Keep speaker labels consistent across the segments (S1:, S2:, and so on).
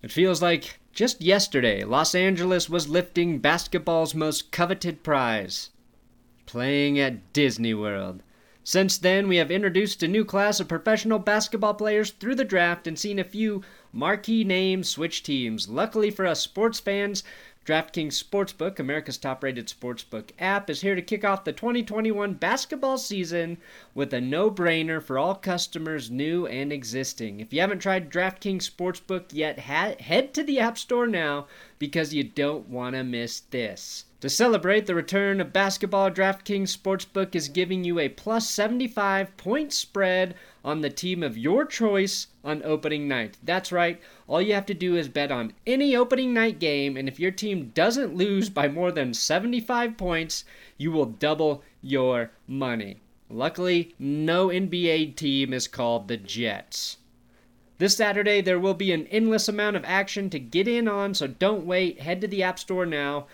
S1: It feels like just yesterday Los Angeles was lifting basketball's most coveted prize playing at Disney World. Since then, we have introduced a new class of professional basketball players through the draft and seen a few marquee names switch teams. Luckily for us sports fans, DraftKings Sportsbook, America's top rated sportsbook app, is here to kick off the 2021 basketball season with a no brainer for all customers, new and existing. If you haven't tried DraftKings Sportsbook yet, ha- head to the App Store now because you don't want to miss this. To celebrate the return of basketball, DraftKings Sportsbook is giving you a plus 75 point spread on the team of your choice on opening night. That's right, all you have to do is bet on any opening night game, and if your team doesn't lose by more than 75 points, you will double your money. Luckily, no NBA team is called the Jets. This Saturday, there will be an endless amount of action to get in on, so don't wait. Head to the App Store now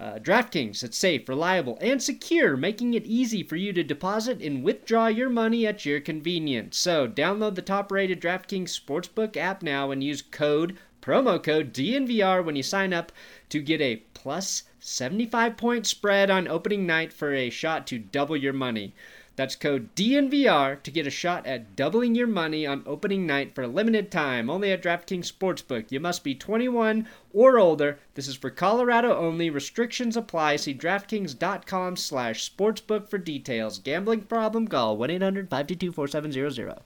S1: uh, DraftKings, it's safe, reliable, and secure, making it easy for you to deposit and withdraw your money at your convenience. So, download the top rated DraftKings Sportsbook app now and use code, promo code DNVR when you sign up to get a plus 75 point spread on opening night for a shot to double your money. That's code DNVR to get a shot at doubling your money on opening night for a limited time, only at DraftKings Sportsbook. You must be 21 or older. This is for Colorado only. Restrictions apply. See DraftKings.com slash sportsbook for details. Gambling problem? Call 1-800-522-4700.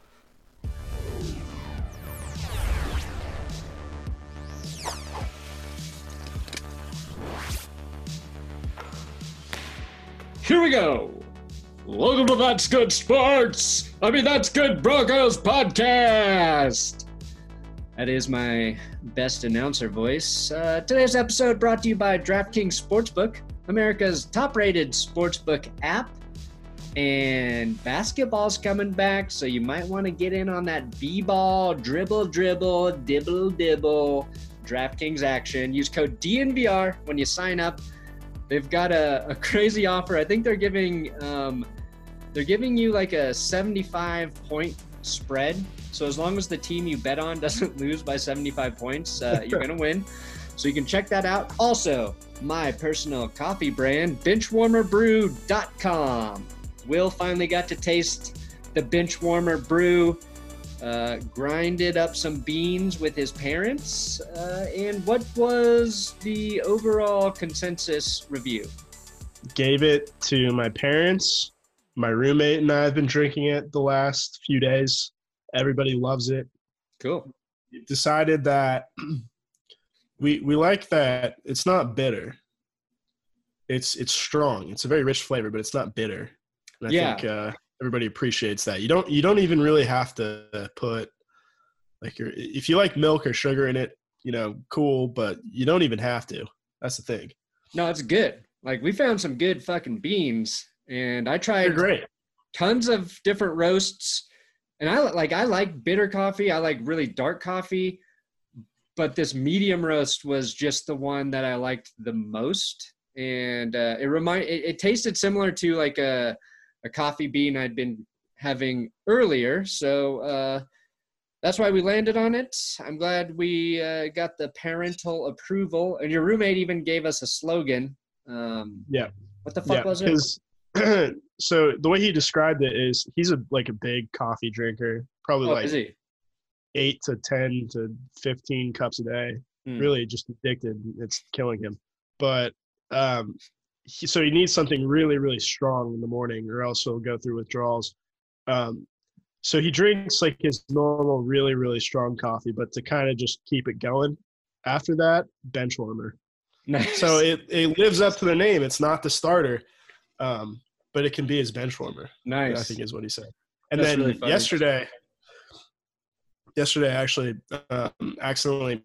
S2: Here we go. Welcome to That's Good Sports. I mean, That's Good Broncos podcast.
S1: That is my best announcer voice. Uh, today's episode brought to you by DraftKings Sportsbook, America's top rated sportsbook app. And basketball's coming back, so you might want to get in on that B ball, dribble, dribble, dibble, dibble, DraftKings action. Use code DNVR when you sign up. They've got a, a crazy offer. I think they're giving um, they're giving you like a 75 point spread. So as long as the team you bet on doesn't lose by 75 points, uh, you're gonna win. So you can check that out. Also, my personal coffee brand, benchwarmerbrew.com. Will finally got to taste the Benchwarmer brew. Uh, grinded up some beans with his parents. Uh, and what was the overall consensus review?
S3: Gave it to my parents. My roommate and I have been drinking it the last few days. Everybody loves it.
S1: Cool.
S3: Decided that we we like that it's not bitter. It's it's strong. It's a very rich flavor, but it's not bitter. And I
S1: Yeah.
S3: think uh, everybody appreciates that. You don't you don't even really have to put like your if you like milk or sugar in it, you know, cool, but you don't even have to. That's the thing.
S1: No, it's good. Like we found some good fucking beans, and I
S3: They're
S1: tried
S3: great.
S1: tons of different roasts. And I like I like bitter coffee. I like really dark coffee, but this medium roast was just the one that I liked the most. And uh, it remind it, it tasted similar to like a a coffee bean I'd been having earlier. So uh, that's why we landed on it. I'm glad we uh, got the parental approval, and your roommate even gave us a slogan. Um,
S3: Yeah.
S1: What the fuck was it?
S3: so the way he described it is he's a like a big coffee drinker, probably
S1: Oh,
S3: like eight to ten to fifteen cups a day.
S1: Hmm.
S3: Really, just addicted. It's killing him. But um, he, so he needs something really, really strong in the morning, or else he'll go through withdrawals. Um, so he drinks like his normal, really, really strong coffee, but to kind of just keep it going. After that, bench warmer.
S1: Nice.
S3: So it, it lives up to the name. It's not the starter, um, but it can be his bench warmer.
S1: nice.
S3: I think is what he said. And
S1: That's
S3: then
S1: really
S3: yesterday, yesterday I actually um, accidentally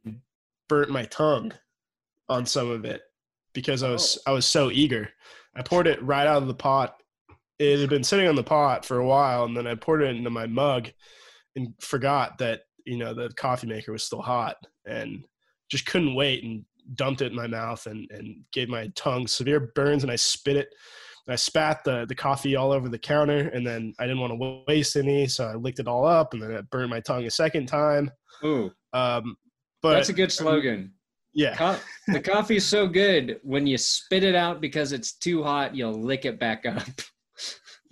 S3: burnt my tongue on some of it because I was
S1: Oh.
S3: I was so eager. I poured it right out of the pot. It had been sitting on the pot for a while, and then I poured it into my mug and forgot that you know the coffee maker was still hot, and just couldn't wait and dumped it in my mouth and and gave my tongue severe burns, and I spit it. I spat the the coffee all over the counter, and then I didn't want to waste any, so I licked it all up, and then it burned my tongue a second time.
S1: Ooh.
S3: Um, But
S1: That's a good slogan.
S3: yeah,
S1: Co- the coffee is so good when you spit it out because it's too hot, you'll lick it back up.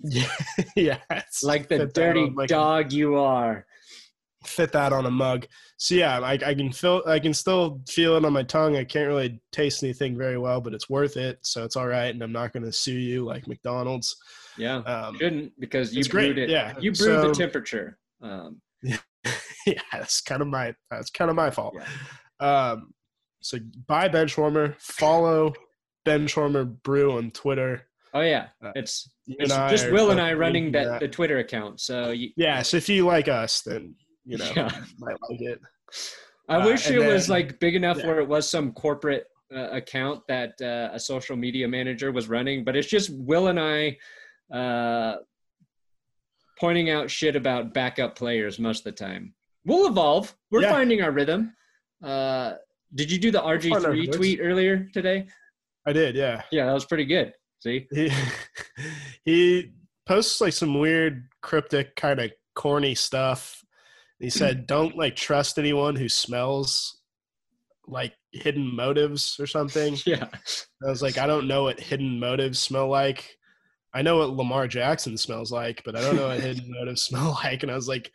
S3: yeah, yeah.
S1: like the dirty
S3: on, like,
S1: dog you are.
S3: Fit that on a mug. So yeah, I, I can feel, I can still feel it on my tongue. I can't really taste anything very well, but it's worth it. So it's all right, and I'm not going to sue you like McDonald's.
S1: Yeah.
S3: Um,
S1: Shouldn't because you
S3: it's great,
S1: brewed it.
S3: yeah.
S1: You brewed the temperature. Um,
S3: yeah, that's kind of my that's kind of my fault.
S1: Yeah.
S3: Um, so buy Benchwarmer, follow Benchwarmer Brew on Twitter.
S1: oh yeah,
S3: Uh,
S1: it's
S3: You
S1: it's just Will and I running that, the Twitter account. So you,
S3: Yeah, so if you like us, then you know
S1: Yeah.
S3: might like it.
S1: I
S3: Uh,
S1: wish it was like big enough
S3: yeah.
S1: where it was some corporate uh, account that uh, a social media manager was running, but it's just Will and I uh, pointing out shit about backup players most of the time. We'll evolve. We're
S3: Yeah.
S1: finding our rhythm. Uh, did you do the RG3 tweet earlier today?
S3: I did, yeah.
S1: Yeah, that was pretty good. See?
S3: He he posts like some weird cryptic kind of corny stuff. He said, "Don't like trust anyone who smells like hidden motives or something."
S1: Yeah.
S3: I was like, I don't know what hidden motives smell like. I know what Lamar Jackson smells like, but I don't know what hidden motives smell like. And I was like,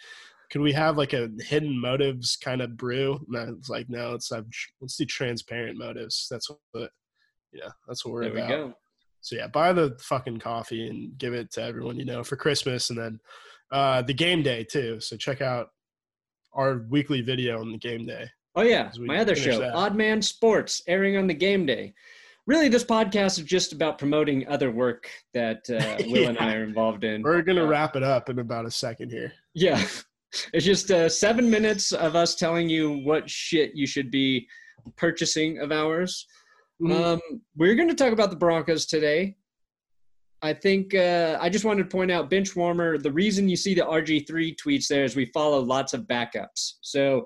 S3: could we have like a hidden motives kind of brew? And I was like, no, let's have let's do transparent motives. That's what, yeah, that's what we're
S1: There we
S3: about.
S1: go.
S3: So yeah, buy the fucking coffee and give it to everyone you know for Christmas, and then uh, the game day too. So check out our weekly video on the game day.
S1: Oh yeah, my other show,
S3: that.
S1: Odd Man Sports, airing on the game day. Really, this podcast is just about promoting other work that uh, Will and I are involved in.
S3: We're gonna
S1: Uh,
S3: wrap it up in about a second here.
S1: Yeah, it's just uh, seven minutes of us telling you what shit you should be purchasing of ours.
S3: Mhm.
S1: Um, we're going to talk about the Broncos today. I think uh, I just wanted to point out bench warmer. The reason you see the RG3 tweets there is we follow lots of backups. So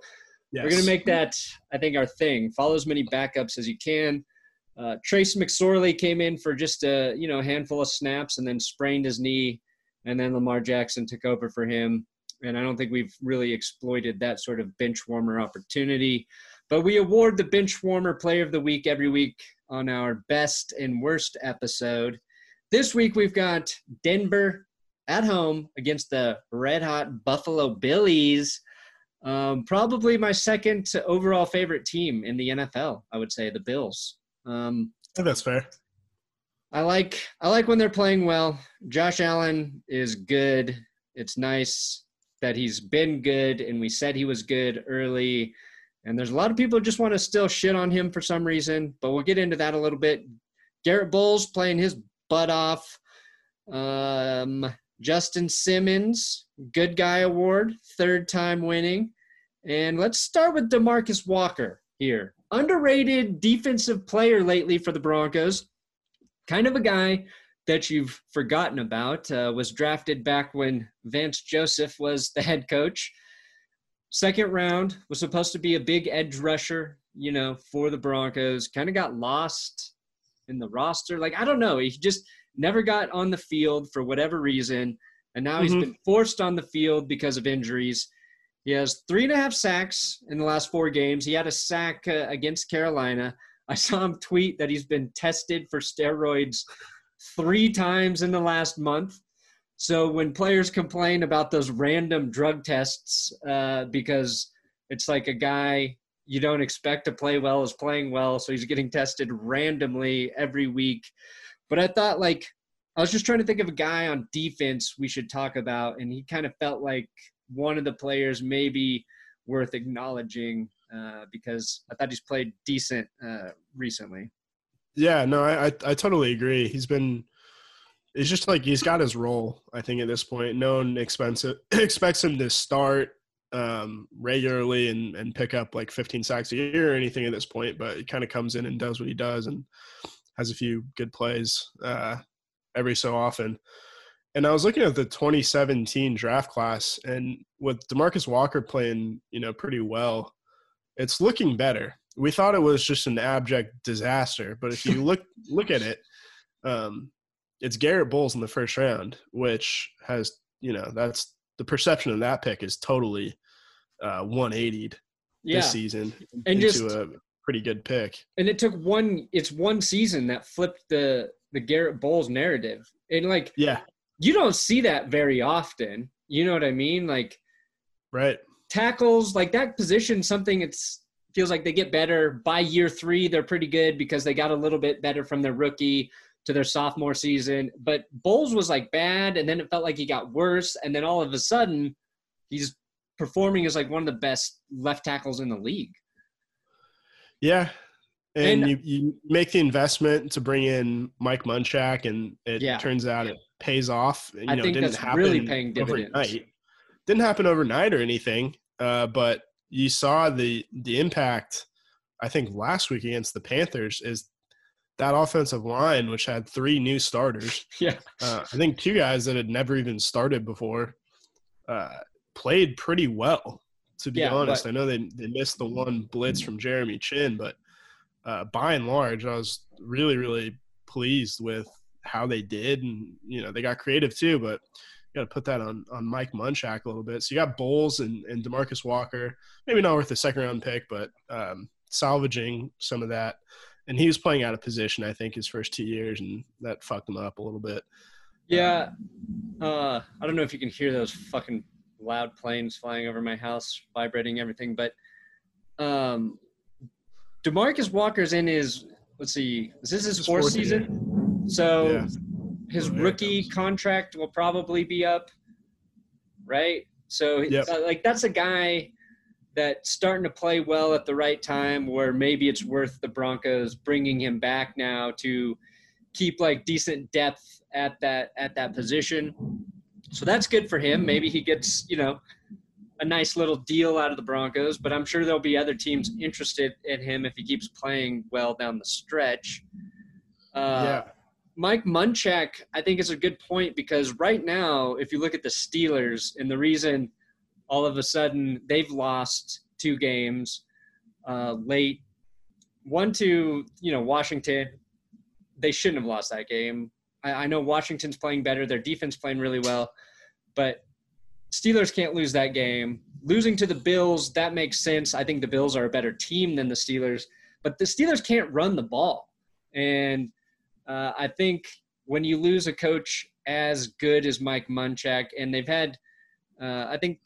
S3: Yes.
S1: we're going to make that, I think, our thing. Follow as many backups as you can. Uh, Trace McSorley came in for just a you know handful of snaps and then sprained his knee, and then Lamar Jackson took over for him. And I don't think we've really exploited that sort of bench warmer opportunity. But we award the bench warmer player of the week every week on our best and worst episode. This week we've got Denver at home against the red hot Buffalo Billies. Um, probably my second overall favorite team in the NFL. I would say the Bills. Um,
S3: I think that's fair.
S1: I like I like when they're playing well. Josh Allen is good. It's nice that he's been good, and we said he was good early. And there's a lot of people who just want to still shit on him for some reason, but we'll get into that a little bit. Garett Bolles playing his butt off. Um, Justin Simmons, Good Guy Award, third time winning. And let's start with Demarcus Walker here. Underrated defensive player lately for the Broncos. Kind of a guy that you've forgotten about. Uh, was drafted back when Vance Joseph was the head coach. Second round was supposed to be a big edge rusher, you know, for the Broncos. Kind of got lost in the roster. Like I don't know, he just never got on the field for whatever reason, and now he's
S3: Mhm.
S1: been forced on the field because of injuries. He has three and a half sacks in the last four games. He had a sack uh, against Carolina. I saw him tweet that he's been tested for steroids three times in the last month. So when players complain about those random drug tests, uh, because it's like a guy you don't expect to play well is playing well, so he's getting tested randomly every week. But I thought like I was just trying to think of a guy on defense we should talk about, and he kind of felt like one of the players maybe worth acknowledging uh, because I thought he's played decent uh, recently.
S3: Yeah, no, I, I I totally agree. He's been it's just like he's got his role, I think, at this point. No one expensive expects him to start um regularly and and pick up like 15 sacks a year or anything at this point, but he kind of comes in and does what he does and has a few good plays uh every so often. And I was looking at the 2017 draft class and with DeMarcus Walker playing, you know, pretty well, it's looking better. We thought it was just an abject disaster, but if you look look at it, um, it's Garett Bolles in the first round, which has you know that's the perception of that pick is totally uh, 180'd.
S1: Yeah.
S3: this season
S1: And
S3: into
S1: just
S3: a pretty good pick.
S1: and it took one it's one season that flipped the the Garett Bolles narrative. And like
S3: Yeah,
S1: you don't see that very often. You know what I mean? Like
S3: right.
S1: tackles, like that position, something it's feels like they get better by year three. They're pretty good because they got a little bit better from their rookie to their sophomore season. But Bolles was like bad, and then it felt like he got worse, and then all of a sudden, he's performing as like one of the best left tackles in the league.
S3: Yeah. And,
S1: And-
S3: you, you make the investment to bring in Mike Munchak, and it
S1: Yeah.
S3: turns out it pays off. You
S1: I
S3: know,
S1: think
S3: it didn't
S1: that's
S3: happen
S1: really paying dividends.
S3: overnight. Didn't happen overnight or anything, uh, but you saw the the impact. I think last week against the Panthers is that offensive line, which had three new starters.
S1: Yeah.
S3: Uh, I think two guys that had never even started before uh, played pretty well. To be
S1: Yeah,
S3: honest,
S1: but-
S3: I know they they missed the one blitz from Jeremy Chinn, but uh, by and large, I was really really pleased with how they did, and you know they got creative too. But you got to put that on on Mike Munchak a little bit. So you got Bolles and and Demarcus Walker, maybe not worth a second round pick, but um, salvaging some of that. And he was playing out of position, I think, his first two years, and that fucked him up a little bit.
S1: Yeah. Uh, I don't know if you can hear those fucking loud planes flying over my house, vibrating everything, but um, Demarcus Walker's in his let's see, is this his
S3: His
S1: fourth
S3: fourth
S1: season? So
S3: Yeah.
S1: his
S3: Oh,
S1: rookie contract will probably be up, right? So
S3: Yep.
S1: uh, like that's a guy that's starting to play well at the right time where maybe it's worth the Broncos bringing him back now to keep like decent depth at that at that position. So that's good for him. Maybe he gets, you know, a nice little deal out of the Broncos, but I'm sure there'll be other teams interested in him if he keeps playing well down the stretch. Uh,
S3: yeah.
S1: Mike Munchak, I think is a good point because right now, if you look at the Steelers and the reason all of a sudden they've lost two games uh, late, one to you know Washington, they shouldn't have lost that game. I, I know Washington's playing better, their defense playing really well, but Steelers can't lose that game. Losing to the Bills, that makes sense. I think the Bills are a better team than the Steelers, but the Steelers can't run the ball. And uh, I think when you lose a coach as good as Mike Munchak, and they've had, uh, I think,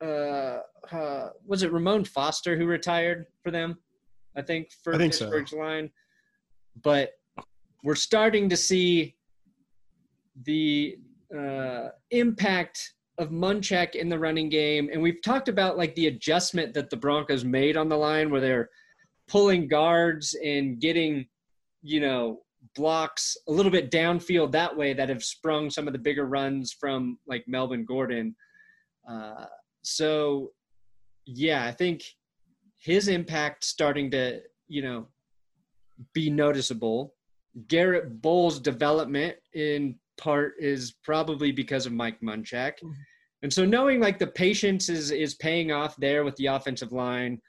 S1: uh, uh, was it Ramon Foster who retired for them? I think for
S3: I think so.
S1: Pittsburgh's line. But we're starting to see the uh, impact of Munchak in the running game, and we've talked about like the adjustment that the Broncos made on the line, where they're pulling guards and getting, you know, blocks a little bit downfield that way that have sprung some of the bigger runs from like Melvin Gordon. Uh, so, yeah, I think his impact starting to, you know, be noticeable. Garett Bolles' development in part is probably because of Mike Munchak. And so knowing like the patience is is paying off there with the offensive line,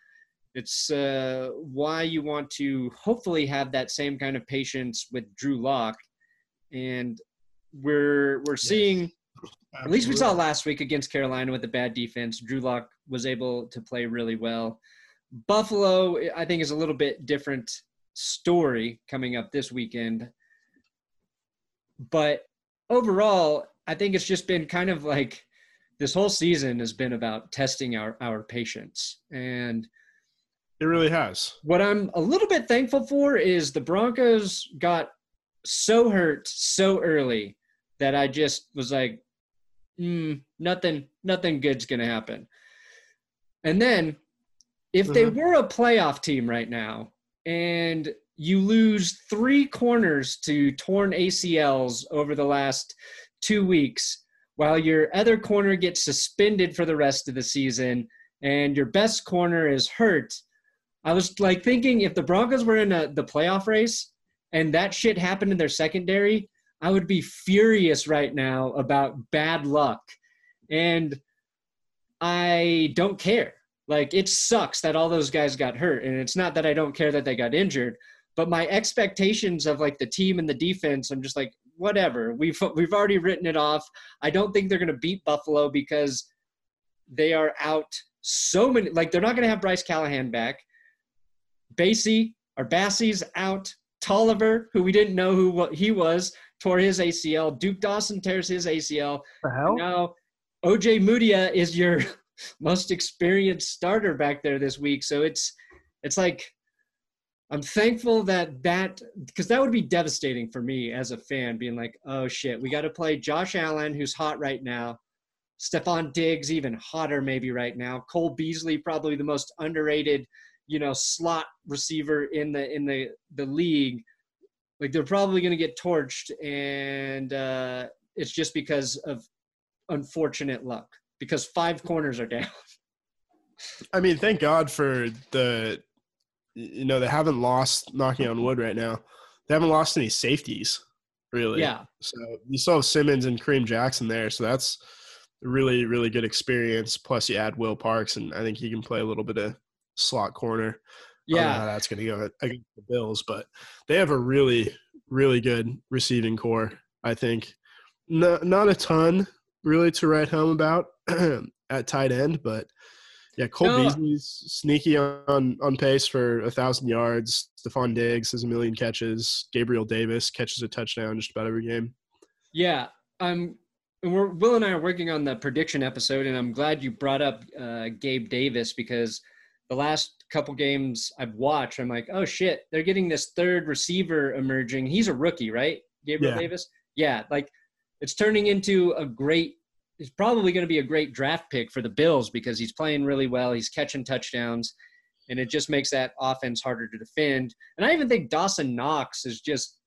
S1: it's uh, why you want to hopefully have that same kind of patience with Drew Lock. And we're we're seeing at least we saw last week against Carolina with a bad defense. Drew Lock was able to play really well. Buffalo, I think, is a little bit different story coming up this weekend. But overall, I think it's just been kind of like this whole season has been about testing our, our patience. And
S3: It really has.
S1: what I'm a little bit thankful for is the Broncos got so hurt so early that I just was like, mm, nothing, nothing good's gonna happen. And then, if they
S3: Mhm.
S1: were a playoff team right now, and you lose three corners to torn ACLs over the last two weeks, while your other corner gets suspended for the rest of the season, and your best corner is hurt. I was like thinking if the Broncos were in a, the playoff race and that shit happened in their secondary, I would be furious right now about bad luck. And I don't care. Like it sucks that all those guys got hurt. And it's not that I don't care that they got injured, but my expectations of like the team and the defense, I'm just like, whatever. We've we've already written it off. I don't think they're gonna beat Buffalo because they are out so many. Like they're not going to have Bryce Callahan back. Basie or Bassie's out. Toliver, who we didn't know who what he was, tore his ACL. Duke Dawson tears his ACL.
S3: The hell?
S1: Now, Ojemudia is your most experienced starter back there this week. So it's it's like I'm thankful that that because that would be devastating for me as a fan, being like, oh shit, we got to play Josh Allen, who's hot right now. Stefon Diggs, even hotter maybe right now. Cole Beasley, probably the most underrated, you know, slot receiver in the in the the league. Like they're probably going to get torched, and uh, it's just because of unfortunate luck. Because five corners are down.
S3: I mean, thank God for the, you know, they haven't lost, knocking on wood right now, they haven't lost any safeties, really.
S1: Yeah.
S3: So you still have Simmons and Kareem Jackson there. So that's a really, really good experience. Plus, you add Will Parks, and I think he can play a little bit of slot corner. I how
S1: Yeah,
S3: that's going to go against the Bills, but they have a really, really good receiving corps. I think not not a ton really to write home about at tight end, but yeah, Cole
S1: No.
S3: Beasley's sneaky on on pace for a thousand yards. Stefon Diggs has a million catches. Gabriel Davis catches a touchdown just about every game.
S1: yeah. I'm. and We're Will and I are working on the prediction episode, and I'm glad you brought up uh, Gabe Davis because the last couple games I've watched, I'm like, oh shit, they're getting this third receiver emerging. He's a rookie, right? Gabriel
S3: Yeah.
S1: Davis. Yeah, like it's turning into a great. He's probably going to be a great draft pick for the Bills because he's playing really well. He's catching touchdowns, and it just makes that offense harder to defend. And I even think Dawson Knox is just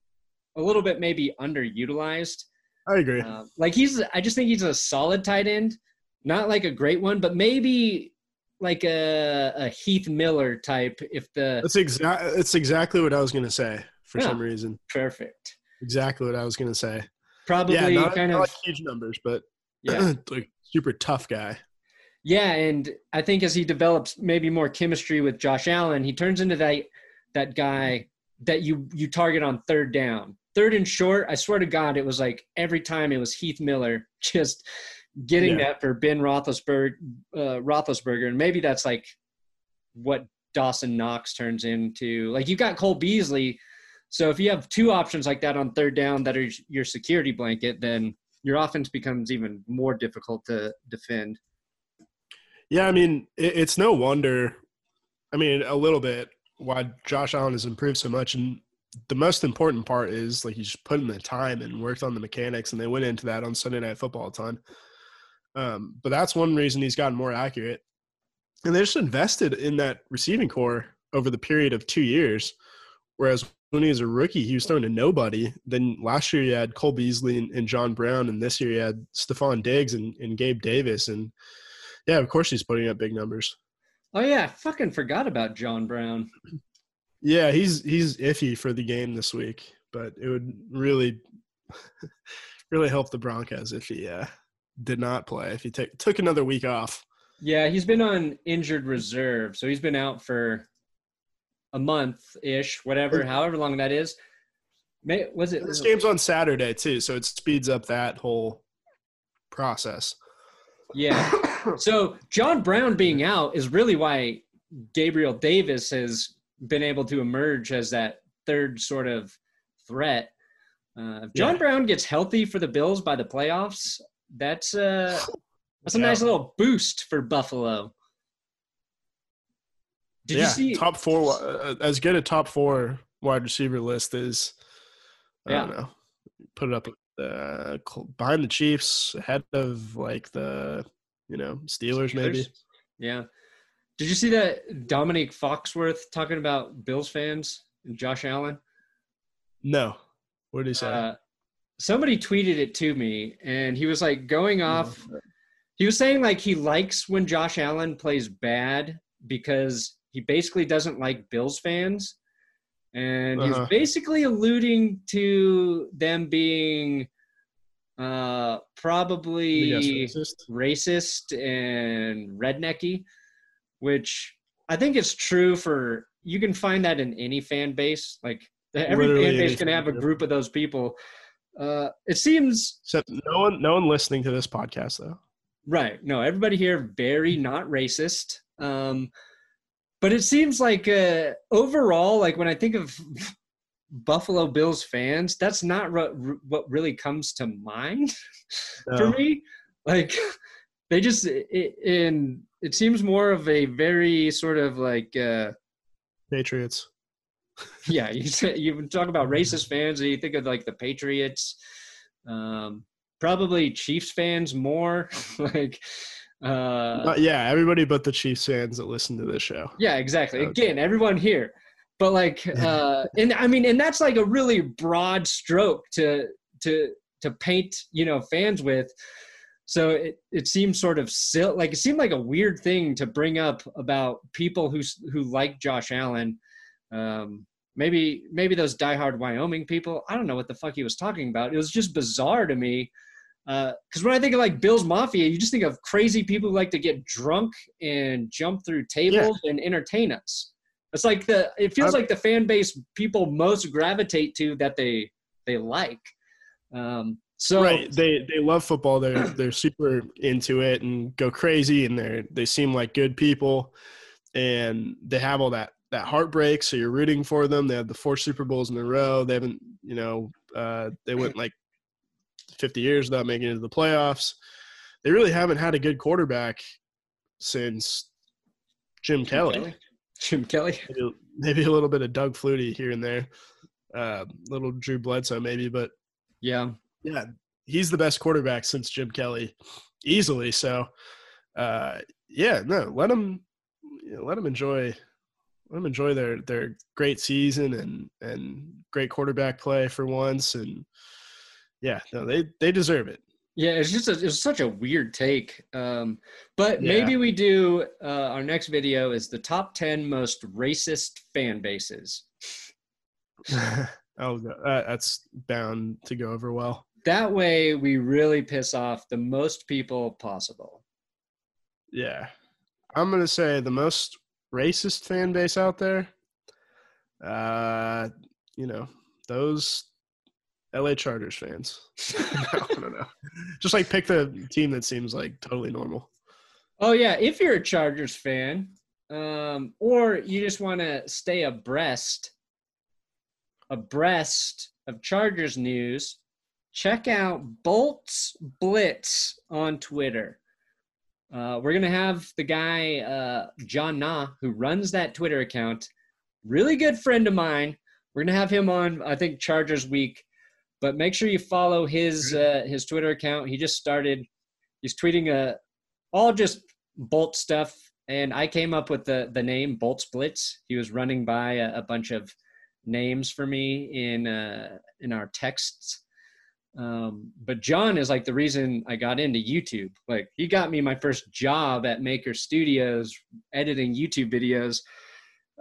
S1: a little bit maybe underutilized.
S3: I agree.
S1: Uh, like he's, I just think he's a solid tight end, not like a great one, but maybe like a, a Heath Miller type. If the
S3: That's exact. It's exactly what I was going to say for
S1: Yeah.
S3: some reason.
S1: perfect,
S3: Exactly what I was going to say.
S1: probably
S3: yeah, not,
S1: kind
S3: not
S1: of
S3: like huge numbers, but
S1: yeah,
S3: like super tough guy.
S1: yeah. And I think as he develops maybe more chemistry with Josh Allen, he turns into that that guy that you you target on third down, third and short. I swear to God, it was like every time it was Heath Miller just getting
S3: Yeah.
S1: that for Ben Roethlisberger, uh, Roethlisberger, and maybe that's like what Dawson Knox turns into. Like you've got Cole Beasley, so if you have two options like that on third down that are your security blanket, then your offense becomes even more difficult to defend.
S3: Yeah, I mean, it, it's no wonder. I mean, a little bit why Josh Allen has improved so much, and the most important part is like he's just put in the time and worked on the mechanics, and they went into that on Sunday Night Football a ton. Um, but that's one reason he's gotten more accurate, and they just invested in that receiving corps over the period of two years. Whereas when he was a rookie, he was throwing to nobody. Then last year you had Cole Beasley and, and John Brown, and this year you had Stefon Diggs and, and Gabe Davis, and yeah, of course he's putting up big numbers.
S1: Oh yeah, I fucking forgot about John Brown.
S3: Yeah, he's he's iffy for the game this week, but it would really really help the Broncos if he uh, did not play. If he took took another week off.
S1: Yeah, he's been on injured reserve, so he's been out for a month ish, whatever, however long that is. May, was it?
S3: This game's on Saturday too, so it speeds up that whole process.
S1: Yeah. So John Brown being out is really why Gabriel Davis has been able to emerge as that third sort of threat. Uh, if John
S3: Yeah.
S1: Brown gets healthy for the Bills by the playoffs, that's uh, that's a
S3: Yeah.
S1: nice little boost for Buffalo. Did
S3: yeah,
S1: you see?
S3: top four uh, as good a top four wide receiver list is? I don't know. Put it up uh, behind the Chiefs, ahead of like the you know Steelers maybe.
S1: Yeah. Did you see that Domonique Foxworth talking about Bills fans and Josh Allen?
S3: No, what did he say?
S1: Uh, somebody tweeted it to me, and he was like going off. He was saying like he likes when Josh Allen plays bad because he basically doesn't like Bills fans, and
S3: Uh-huh.
S1: he's basically alluding to them being uh, probably
S3: racist?
S1: racist and rednecky, which I think is true for you can find that in any fan base. Like every
S3: Literally
S1: fan base can have a group of those people. Uh, it seems
S3: Except no one, no one listening to this podcast though.
S1: Right. No, everybody here very not racist. Um, but it seems like uh, overall, like when I think of Buffalo Bills fans, that's not what what really comes to mind for me. Like they just it, in it seems more of a very sort of like uh,
S3: Patriots.
S1: Yeah. You say, you talk about racist fans, and you think of like the Patriots. Um, probably Chiefs fans more like. Uh,
S3: Uh, yeah, everybody but the Chiefs fans that listen to this show.
S1: Yeah, exactly.
S3: Okay.
S1: Again, everyone here. But like uh and I mean and that's like a really broad stroke to to to paint, you know, fans with. So it it seems sort of sil- like it seemed like a weird thing to bring up about people who who like Josh Allen. Um maybe maybe those diehard Wyoming people, I don't know what the fuck he was talking about. It was just bizarre to me. Because when I think of like Bill's Mafia, you just think of crazy people who like to get drunk and jump through tables and entertain us. It's like the it feels
S3: I'm-
S1: like the fan base people most gravitate to that they they like. Um, so
S3: right. They they love football. They're they're super into it and go crazy and they're they seem like good people and they have all that that heartbreak. So you're rooting for them. They have the four Super Bowls in a row. They haven't, you know, uh, they went like 50 years without making it to the playoffs. They really haven't had a good quarterback since Jim Kelly.
S1: Jim Kelly.
S3: Maybe, maybe a little bit of Doug Flutie here and there. Uh, little Drew Bledsoe maybe, but
S1: Yeah.
S3: yeah, he's the best quarterback since Jim Kelly, easily. So, uh, yeah, no, let him you know, let him enjoy, let them enjoy their their great season and and great quarterback play for once, and yeah, no, they they deserve it.
S1: Yeah, it's just a, it's such a weird take. Um, but
S3: Yeah.
S1: maybe we do uh, our next video is the top ten most racist fan bases.
S3: oh, uh, that's bound to go over well.
S1: That way, we really piss off the most people possible.
S3: Yeah, I'm gonna say the most racist fan base out there. Uh, you know those LA Chargers fans. I don't know. Just like pick the team that seems like totally normal.
S1: Oh yeah, if you're a Chargers fan, um, or you just want to stay abreast, abreast of Chargers news, check out Bolts Blitz on Twitter. Uh, we're gonna have the guy uh, John Na, who runs that Twitter account, really good friend of mine. We're gonna have him on, I think Chargers Week, but make sure you follow his uh, his Twitter account. He just started. He's tweeting a all just bolt stuff and i came up with the the name Bolts Blitz he was running by a, a bunch of names for me in uh in our texts um but john is like the reason i got into youtube. Like he got me my first job at maker studios editing youtube videos.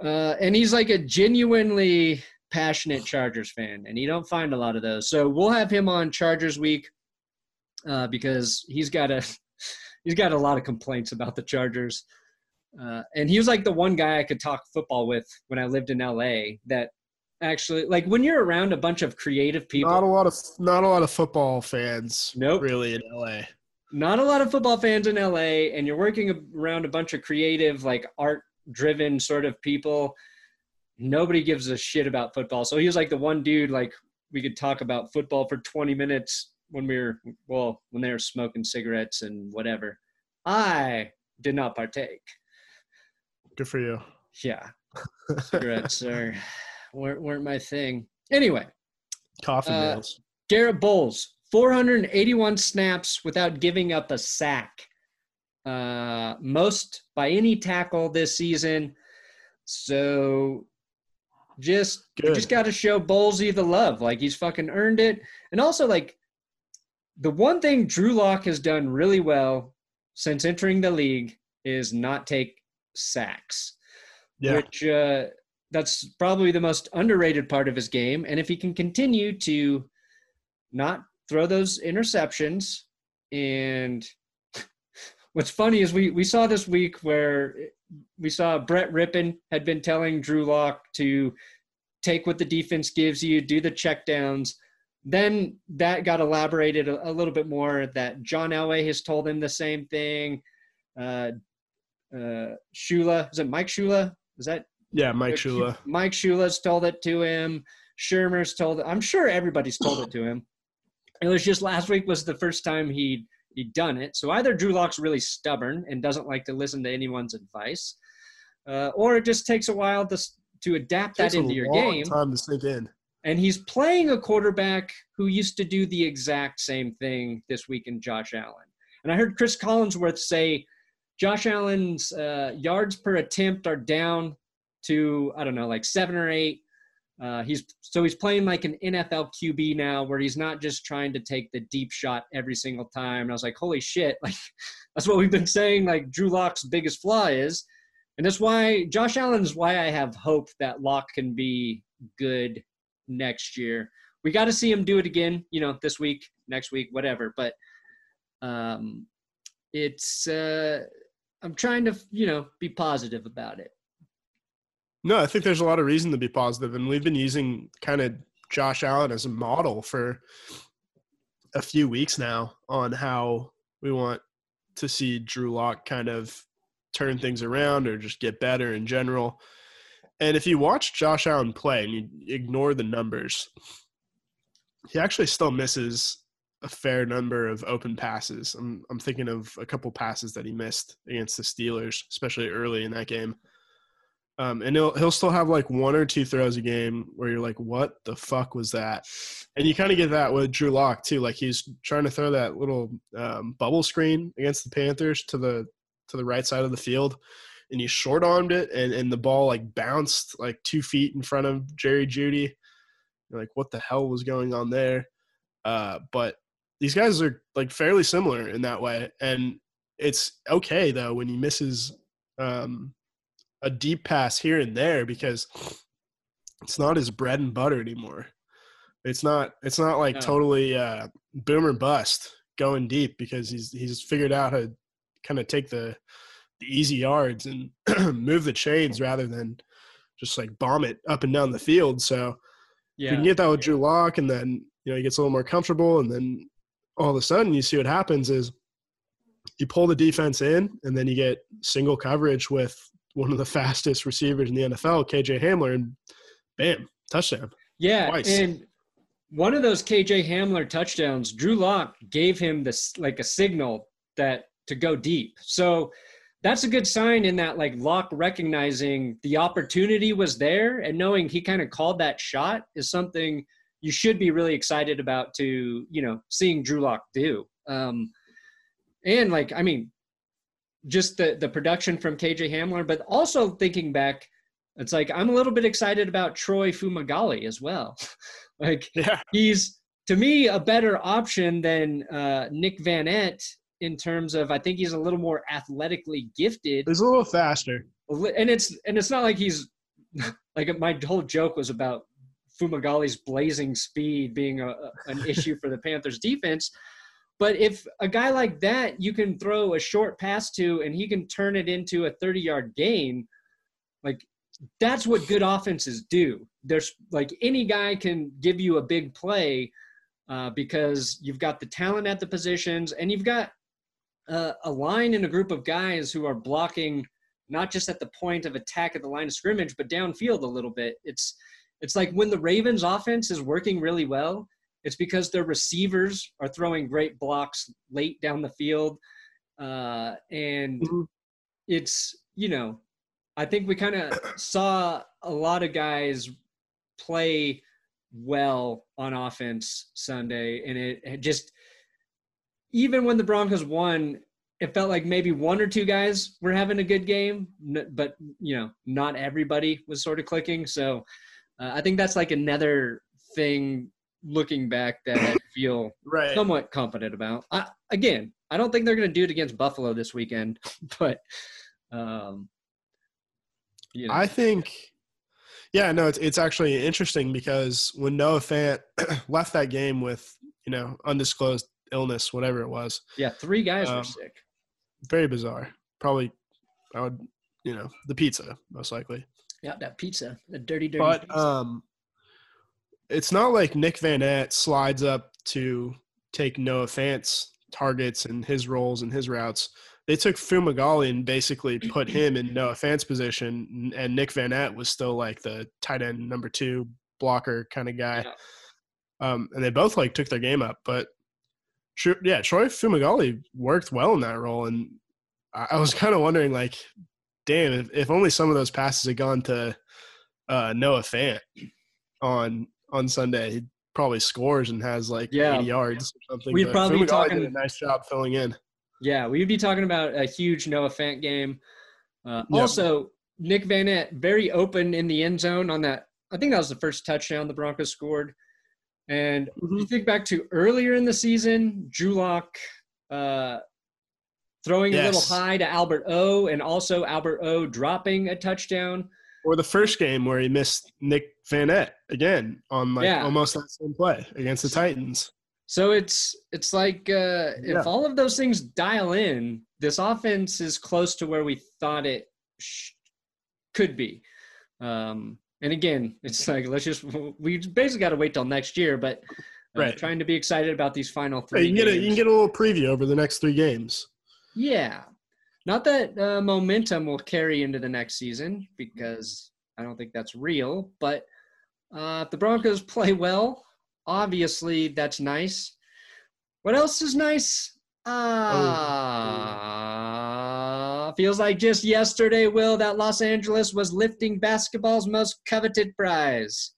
S1: Uh and he's like a genuinely passionate chargers fan and you don't find a lot of those. So we'll have him on chargers week uh because he's got a he's got a lot of complaints about the Chargers. Uh, and he was like the one guy I could talk football with when I lived in LA that actually like when you're around a bunch of creative people
S3: Not a lot of not a lot of football fans.
S1: Nope.
S3: Really in LA.
S1: not a lot of football fans in LA and you're working around a bunch of creative like art driven sort of people nobody gives a shit about football so he was like the one dude like we could talk about football for 20 minutes when we were well when they were smoking cigarettes and whatever i did not partake
S3: Good for you.
S1: yeah cigarettes are weren't, weren't my thing anyway
S3: Coffin
S1: Uh,
S3: nails.
S1: Garett Bolles, 481 snaps without giving up a sack. Uh, most by any tackle this season. So just just got to show Bowlesy the love. Like he's fucking earned it. And also like the one thing Drew Lock has done really well since entering the league is not take sacks
S3: Yeah.
S1: which uh, that's probably the most underrated part of his game. And if he can continue to not throw those interceptions, and what's funny is we we saw this week where we saw Brett Rypien had been telling Drew Lock to take what the defense gives you, do the checkdowns. then that got elaborated a, a, little bit more that John Elway has told him the same thing. Uh, uh, Shula, is it Mike Shula? Is that?
S3: Yeah, Mike Shula.
S1: Mike Shula's told it to him. Shurmur's told it. I'm sure everybody's told it to him. It was just last week was the first time he'd he'd done it. So either Drew Lock's really stubborn and doesn't like to listen to anyone's advice, uh, or it just takes a while to to adapt that into your game.
S3: Time to sink in.
S1: And he's playing a quarterback who used to do the exact same thing this week in Josh Allen. And I heard Cris Collinsworth say Josh Allen's uh, yards per attempt are down to I don't know like seven or eight. Uh, he's so he's playing like an NFL QB now, where he's not just trying to take the deep shot every single time. And I was like, holy shit! Like that's what we've been saying. Like Drew Lock's biggest flaw is, and that's why Josh Allen's why I have hope that Lock can be good next year. We got to see him do it again, you know, this week, next week, whatever. But um, it's uh, I'm trying to, you know, be positive about it.
S3: No, I think there's a lot of reason to be positive, and we've been using kind of Josh Allen as a model for a few weeks now on how we want to see Drew Lock kind of turn things around or just get better in general. And if you watch Josh Allen play and you ignore the numbers, he actually still misses a fair number of open passes. I'm I'm thinking of a couple passes that he missed against the Steelers, especially early in that game. Um, and he'll he'll still have like one or two throws a game where you're like, what the fuck was that? And you kind of get that with Drew Lock too. Like he's trying to throw that little um, bubble screen against the Panthers to the to the right side of the field, and he short armed it and, and the ball like bounced like two feet in front of Jerry Jeudy. You're like, what the hell was going on there? Uh, but these guys are like fairly similar in that way. And it's okay though when he misses um, a deep pass here and there because it's not his bread and butter anymore. It's not it's not like no. totally uh, boomer bust going deep because he's he's figured out how to kind of take the the easy yards and move the chains rather than just like bomb it up and down the field. So yeah. you can get that with Drew Lock, and then you know he gets a little more comfortable, and then all of a sudden you see what happens is you pull the defense in, and then you get single coverage with one of the fastest receivers in the NFL, KJ Hamler, and bam, touchdown.
S1: Yeah, Twice. and one of those KJ Hamler touchdowns, Drew Lock gave him this like a signal that to go deep. So that's a good sign in that like Lock recognizing the opportunity was there and knowing he kind of called that shot is something you should be really excited about to you know seeing Drew Lock do. Um, and like I mean, just the the production from KJ Hamler, but also thinking back, it's like I'm a little bit excited about Troy Fumagalli as well. like yeah. he's to me a better option than uh, Nick Vannett in terms of I think he's a little more athletically gifted.
S3: He's a little faster.
S1: And it's and it's not like he's like my whole joke was about Fumagalli's blazing speed being a, an issue for the Panthers defense. But if a guy like that you can throw a short pass to and he can turn it into a 30 yard gain, like that's what good offenses do. There's like any guy can give you a big play uh, because you've got the talent at the positions and you've got uh, a line and a group of guys who are blocking not just at the point of attack at the line of scrimmage, but downfield a little bit. It's it's like when the Ravens offense is working really well, it's because their receivers are throwing great blocks late down the field. Uh, and mm-hmm. it's, you know, I think we kind of saw a lot of guys play well on offense Sunday. And it, it just, even when the Broncos won, it felt like maybe one or two guys were having a good game, but you know, not everybody was sort of clicking. So uh, I think that's like another thing looking back that I feel right. somewhat confident about. I, again, I don't think they're going to do it against Buffalo this weekend, but um,
S3: you know. I think, yeah, no, it's it's actually interesting because when Noah Fant left that game with you know undisclosed illness, whatever it was.
S1: Yeah, three guys um, were sick.
S3: Very bizarre. Probably, I would, you know, the pizza most likely.
S1: Yeah, that pizza, the dirty, dirty.
S3: But
S1: pizza.
S3: um, it's not like Nick Van slides up to take Noah Fant's targets and his roles and his routes. They took Fumagalli and basically put him in Noah Fant's position, and Nick Van was still like the tight end number two blocker kind of guy.
S1: Yeah.
S3: Um, and they both like took their game up, but yeah, Troy Fumagalli worked well in that role, and I, I was kind of wondering like, damn, if, if only some of those passes had gone to uh, Noah Fant on on Sunday, he probably scores and has like
S1: Yeah.
S3: 80 yards or something.
S1: We'd probably be talking-
S3: did a nice job filling in.
S1: Yeah, we'd be talking about a huge Noah Fant game. Uh,
S3: Yeah.
S1: Also, Nick Vannett very open in the end zone on that. I think that was the first touchdown the Broncos scored. And
S3: Mm-hmm.
S1: you think back to earlier in the season, Drew Lock uh, throwing a little high to Albert O, and also Albert O dropping a touchdown.
S3: Or the first game where he missed Nick Vannett again on like
S1: Yeah.
S3: almost that same play against the Titans.
S1: So it's it's like uh,
S3: Yeah.
S1: if all of those things dial in, this offense is close to where we thought it sh- could be. Um, and again, it's like let's just we basically got to wait till next year, but uh,
S3: Right.
S1: trying to be excited about these final
S3: Hey,
S1: three.
S3: you can get a you can get a little preview over the next three games.
S1: Yeah. Not that uh, momentum will carry into the next season because I don't think that's real. But uh, if the Broncos play well, obviously that's nice. What else is nice? Uh, feels like just yesterday, Will, that Los Angeles was lifting basketball's most coveted prize.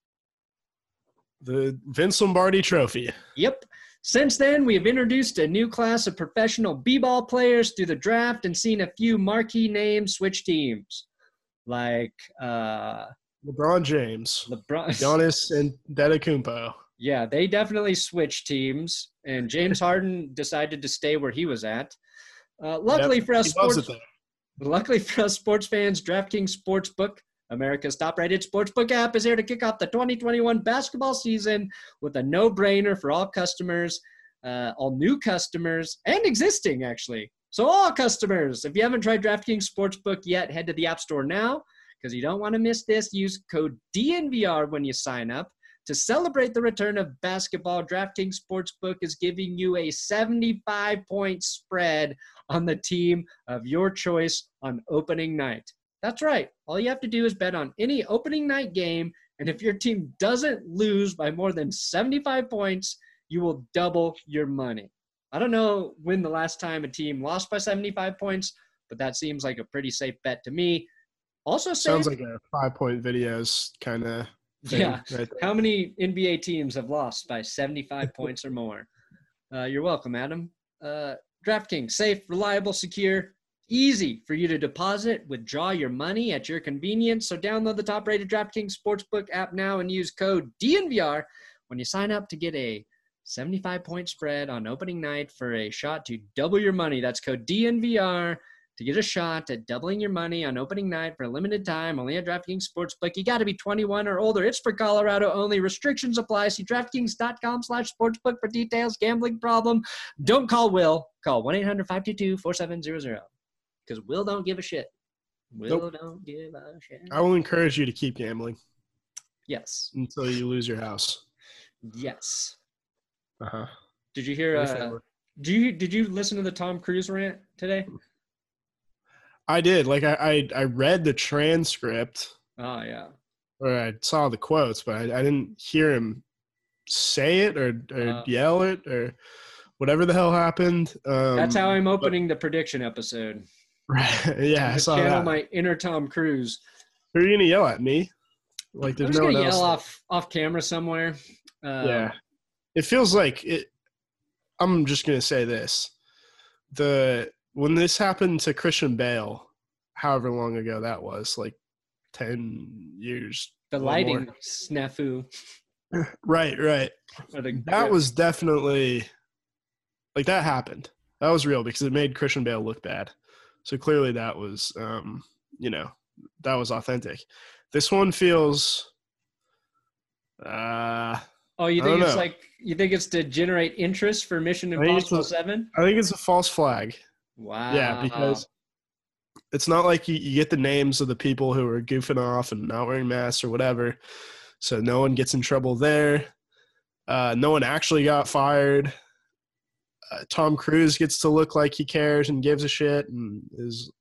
S3: The Vince Lombardi Trophy.
S1: Yep. Since then, we have introduced a new class of professional b-ball players through the draft and seen a few marquee names switch teams, like uh,
S3: LeBron James,
S1: LeBron.
S3: Giannis, and Dedecumpo.
S1: Yeah, they definitely switched teams, and James Harden decided to stay where he was at. Uh, luckily for us sports, luckily for us sports fans, DraftKings Sportsbook, America's top-rated sportsbook app, is here to kick off the 2021 basketball season with a no-brainer for all customers, uh, all new customers, and existing actually. So all customers, if you haven't tried DraftKings Sportsbook yet, head to the App Store now because you don't want to miss this. Use code DNVR when you sign up. To celebrate the return of basketball, DraftKings Sportsbook is giving you a 75 point spread on the team of your choice on opening night. That's right. All you have to do is bet on any opening night game, and if your team doesn't lose by more than 75 points, you will double your money. I don't know when the last time a team lost by 75 points, but that seems like a pretty safe bet to me. Also,
S3: Sounds
S1: safe-
S3: like a five point videos kind of.
S1: Yeah.
S3: Right.
S1: How many NBA teams have lost by 75 points or more? Uh, you're welcome, Adam. Uh, DraftKings, safe, reliable, secure, easy for you to deposit, withdraw your money at your convenience. So download the top-rated DraftKings Sportsbook app now and use code DNVR when you sign up to get a 75-point spread on opening night for a shot to double your money. That's code DNVR to get a shot at doubling your money on opening night for a limited time only at DraftKings Sportsbook. You got to be 21 or older. It's for Colorado only. Restrictions apply. See DraftKings.com slash sportsbook for details. Gambling problem? Don't call Will. Call 1-800-522-4700 because Will don't give a shit. Will
S3: Nope.
S1: don't give a shit.
S3: I will encourage you to keep gambling
S1: Yes.
S3: until you lose your house.
S1: Yes.
S3: Uh huh.
S1: Did you hear? Uh, do you did you listen to the Tom Cruise rant today?
S3: I did. Like I, I, I read the transcript
S1: Oh yeah.
S3: or I saw the quotes, but I, I didn't hear him say it or, or
S1: Uh,
S3: yell it or whatever the hell happened. Um,
S1: That's how I'm opening the prediction episode.
S3: Right. yeah, I saw
S1: channel
S3: that.
S1: my inner Tom Cruise.
S3: Who are you gonna yell at me? Like
S1: I'm
S3: there's
S1: just
S3: no
S1: gonna
S3: one else.
S1: yell off off camera somewhere. Um,
S3: yeah, it feels like it. I'm just gonna say this: the when this happened to Christian Bale, however long ago that was, like ten years.
S1: The lighting
S3: more.
S1: snafu.
S3: Right, right.
S1: the-
S3: That was definitely like that happened. That was real because it made Christian Bale look bad. So clearly that was um, you know, that was authentic. This one feels uh
S1: Oh, you think it's
S3: know.
S1: like you think it's to generate interest for Mission
S3: I think it's
S1: Impossible Seven?
S3: I think it's a false flag.
S1: Wow.
S3: Yeah, because it's not like you, you get the names of the people who are goofing off and not wearing masks or whatever. so no one gets in trouble there. Uh, no one actually got fired. Uh, Tom Cruise gets to look like he cares and gives a shit and is,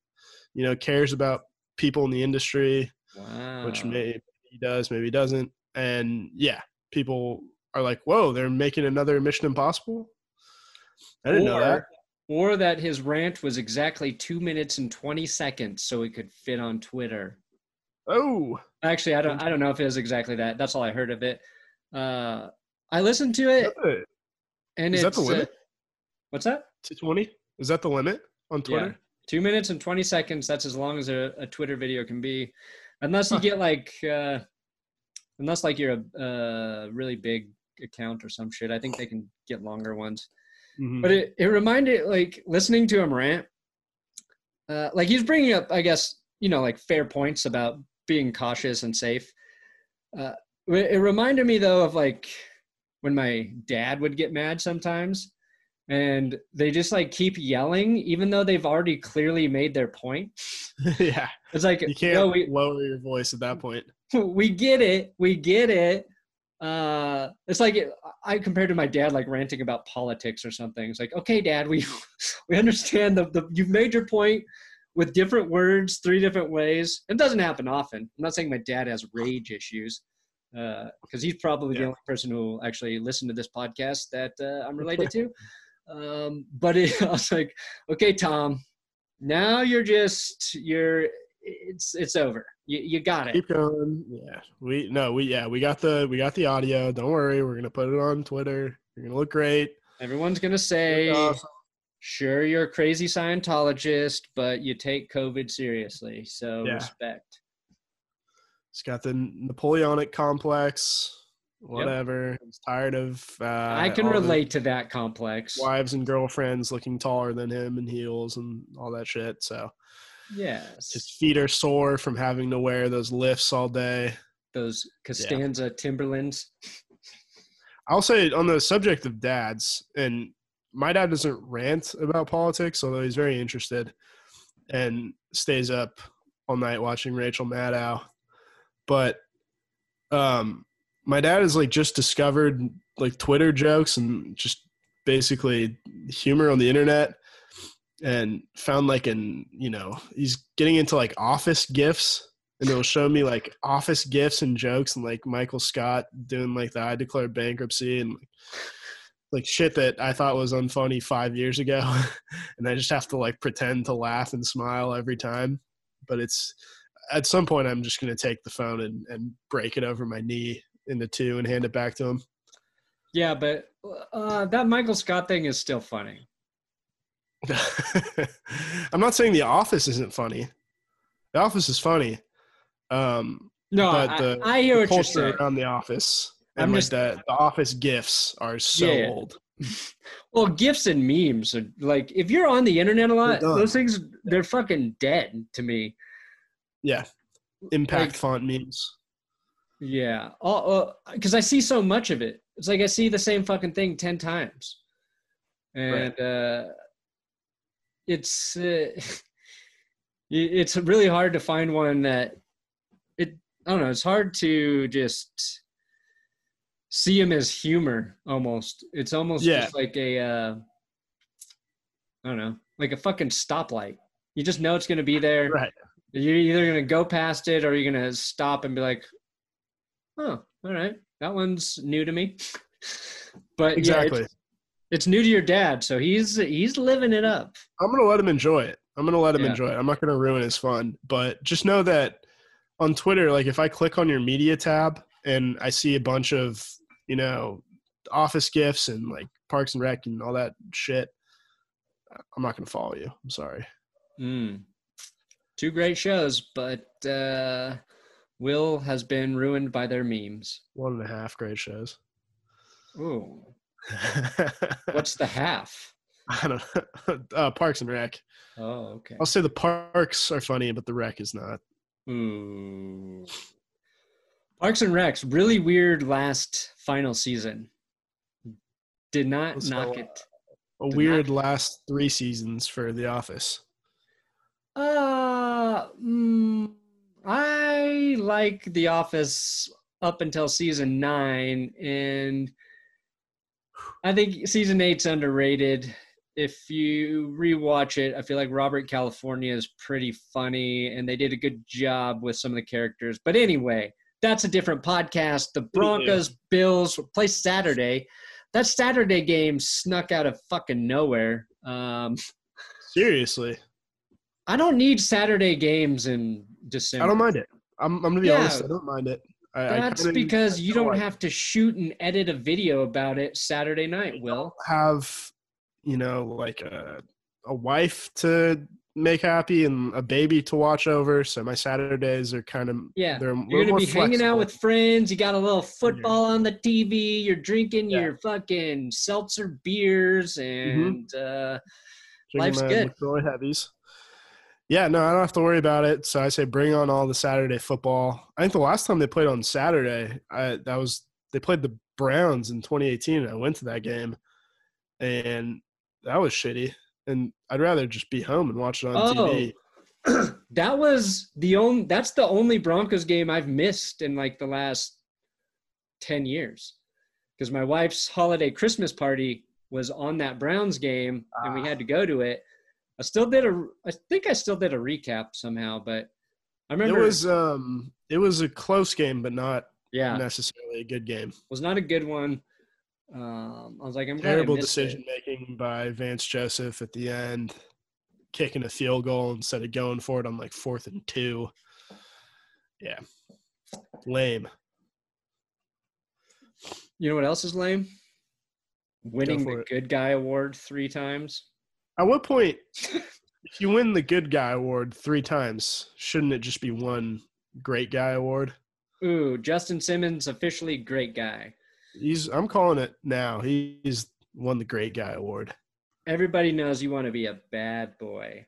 S3: you know, cares about people in the industry,
S1: Wow.
S3: which maybe he does, maybe he doesn't. And yeah, people are like, "Whoa, they're making another Mission Impossible." I didn't know that.
S1: Or that his rant was exactly two minutes and twenty seconds, so it could fit on Twitter.
S3: Oh,
S1: Actually, I don't. I don't know if it was exactly that. That's all I heard of it. Uh, I listened to it, and
S3: Is that
S1: it's,
S3: the limit?
S1: What's that?
S3: two twenty. Is that the limit on Twitter?
S1: Yeah. Two minutes and 20 seconds. That's as long as a, a Twitter video can be. Unless you get like, uh, unless like you're a, a really big account or some shit. I think they can get longer ones.
S3: Mhm.
S1: But it, it reminded, like, listening to him rant, uh, like he's bringing up, I guess, you know, like fair points about being cautious and safe. Uh, it reminded me though of like when my dad would get mad sometimes and they just like keep yelling even though they've already clearly made their point.
S3: Yeah,
S1: it's like
S3: you can't
S1: no we
S3: lower your voice at that point.
S1: we get it. We get it. Uh it's like it, i compared to my dad like ranting about politics or something. It's like okay dad we we understand the, the you've made your point with different words three different ways. It doesn't happen often. I'm not saying my dad has rage issues because he's probably the only person who will actually listen to this podcast that uh, i'm related to um but it, i was like okay tom now you're just you're it's it's over you, you got it
S3: Keep going. Yeah, we no, we yeah, we got the we got the audio. Don't worry, we're gonna put it on Twitter. You're gonna look great.
S1: Everyone's gonna say,
S3: Awesome.
S1: "Sure, you're a crazy Scientologist, but you take COVID seriously, so
S3: Yeah.
S1: respect."
S3: It's got the Napoleonic complex. Whatever. He's tired of. Uh,
S1: I can relate to that complex.
S3: Wives and girlfriends looking taller than him in heels and all that shit. So
S1: Yes,
S3: his feet are sore from having to wear those lifts all day.
S1: those Costanza Timberlands.
S3: I'll say on the subject of dads, and my dad doesn't rant about politics, although he's very interested and stays up all night watching Rachel Maddow. But um, my dad has like just discovered like Twitter jokes and just basically humor on the internet and found like an you know he's getting into like office gifts and it'll show me like office gifts and jokes and like Michael Scott doing like the I declared bankruptcy and like, like shit that I thought was unfunny five years ago, and I just have to like pretend to laugh and smile every time. But it's at some point I'm just gonna take the phone and, and break it over my knee into two and hand it back to him.
S1: Yeah, but uh, that Michael Scott thing is still funny.
S3: I'm not saying The Office isn't funny. The Office is funny. Um,
S1: No,
S3: but
S1: I,
S3: the,
S1: I hear
S3: the
S1: what you're
S3: culture
S1: saying.
S3: around The Office and
S1: I'm
S3: like
S1: just-
S3: the, the Office gifts are so
S1: Yeah.
S3: old.
S1: Well, gifs and memes are like if you're on the internet a lot, those things they're fucking dead to me.
S3: Yeah, impact
S1: Like-
S3: font memes.
S1: Yeah, because I see so much of it. It's like I see the same fucking thing ten times, and uh, it's uh, it's really hard to find one that it. I don't know. It's hard to just see him as humor. Almost, it's almost
S3: Yeah.
S1: just like a. Uh, I don't know, like a fucking stoplight. You just know it's gonna be there.
S3: Right.
S1: You're either gonna go past it or you're gonna stop and be like, "Oh, all right, that one's new to me." but
S3: Exactly.
S1: yeah, it's, it's new to your dad, so he's he's living it up.
S3: I'm gonna let him enjoy it. I'm gonna let him
S1: Yeah.
S3: enjoy it. I'm not gonna ruin his fun. But just know that on Twitter, like if I click on your media tab and I see a bunch of you know office gifts and like Parks and Rec and all that shit, I'm not gonna follow you. I'm sorry.
S1: Mm. Two great shows, but uh, Will has been ruined by their memes.
S3: One and a half great shows.
S1: Ooh, what's the half?
S3: I don't know. Uh, Parks and Rec.
S1: Oh, okay.
S3: I'll say the parks are funny, but the rec is not.
S1: Ooh. Parks and Recs, really weird last final season. Did not
S3: Let's
S1: knock it.
S3: A
S1: Did
S3: weird last three seasons for The Office.
S1: Uh, mm, I like The Office up until season nine, and I think season eight's underrated. If you rewatch it, I feel like Robert California is pretty funny, and they did a good job with some of the characters. But anyway, that's a different podcast. The Broncos Bills play Saturday. That Saturday game snuck out of fucking nowhere. Um,
S3: Seriously,
S1: I don't need Saturday games in December.
S3: I don't mind it. I'm, I'm gonna be
S1: Yeah.
S3: honest. I don't mind it. I, I
S1: That's
S3: kinda-
S1: because
S3: I
S1: you don't have to shoot and edit a video about it Saturday night, Will.
S3: have you know like a a wife to make happy and a baby to watch over. So my Saturdays are kind of
S1: Yeah.
S3: They're
S1: You're gonna be hanging out with friends. You got a little football on the TV. You're drinking
S3: Yeah.
S1: your fucking seltzer beers, and uh,
S3: Drinking
S1: life's good.
S3: Heavies. Yeah, no, I don't have to worry about it. So I say bring on all the Saturday football. I think the last time they played on Saturday, I that was they played the Browns in 2018. And I went to that game, and that was shitty. And I'd rather just be home and watch it on
S1: Oh.
S3: TV.
S1: that was the only. That's the only Broncos game I've missed in like the last ten years, because my wife's holiday Christmas party was on that Browns game, and we
S3: Ah.
S1: had to go to it. I still did a. I think I still did a recap somehow, but I remember It
S3: was um it was a close game, but not
S1: yeah,
S3: necessarily a good game.
S1: was not a good one. Um, I was like, I'm
S3: Terrible
S1: missed it.
S3: decision making by Vance Joseph at the end, kicking a field goal instead of going for it on like fourth and two. Yeah, lame.
S1: You know what else is lame? Winning
S3: for
S1: the
S3: it.
S1: good guy award three times.
S3: At what point, if you win the good guy award three times, shouldn't it just be one great guy award?
S1: Ooh, Justin Simmons officially great guy.
S3: He's I'm calling it now. He's won the great guy award.
S1: Everybody knows you want to be a bad boy.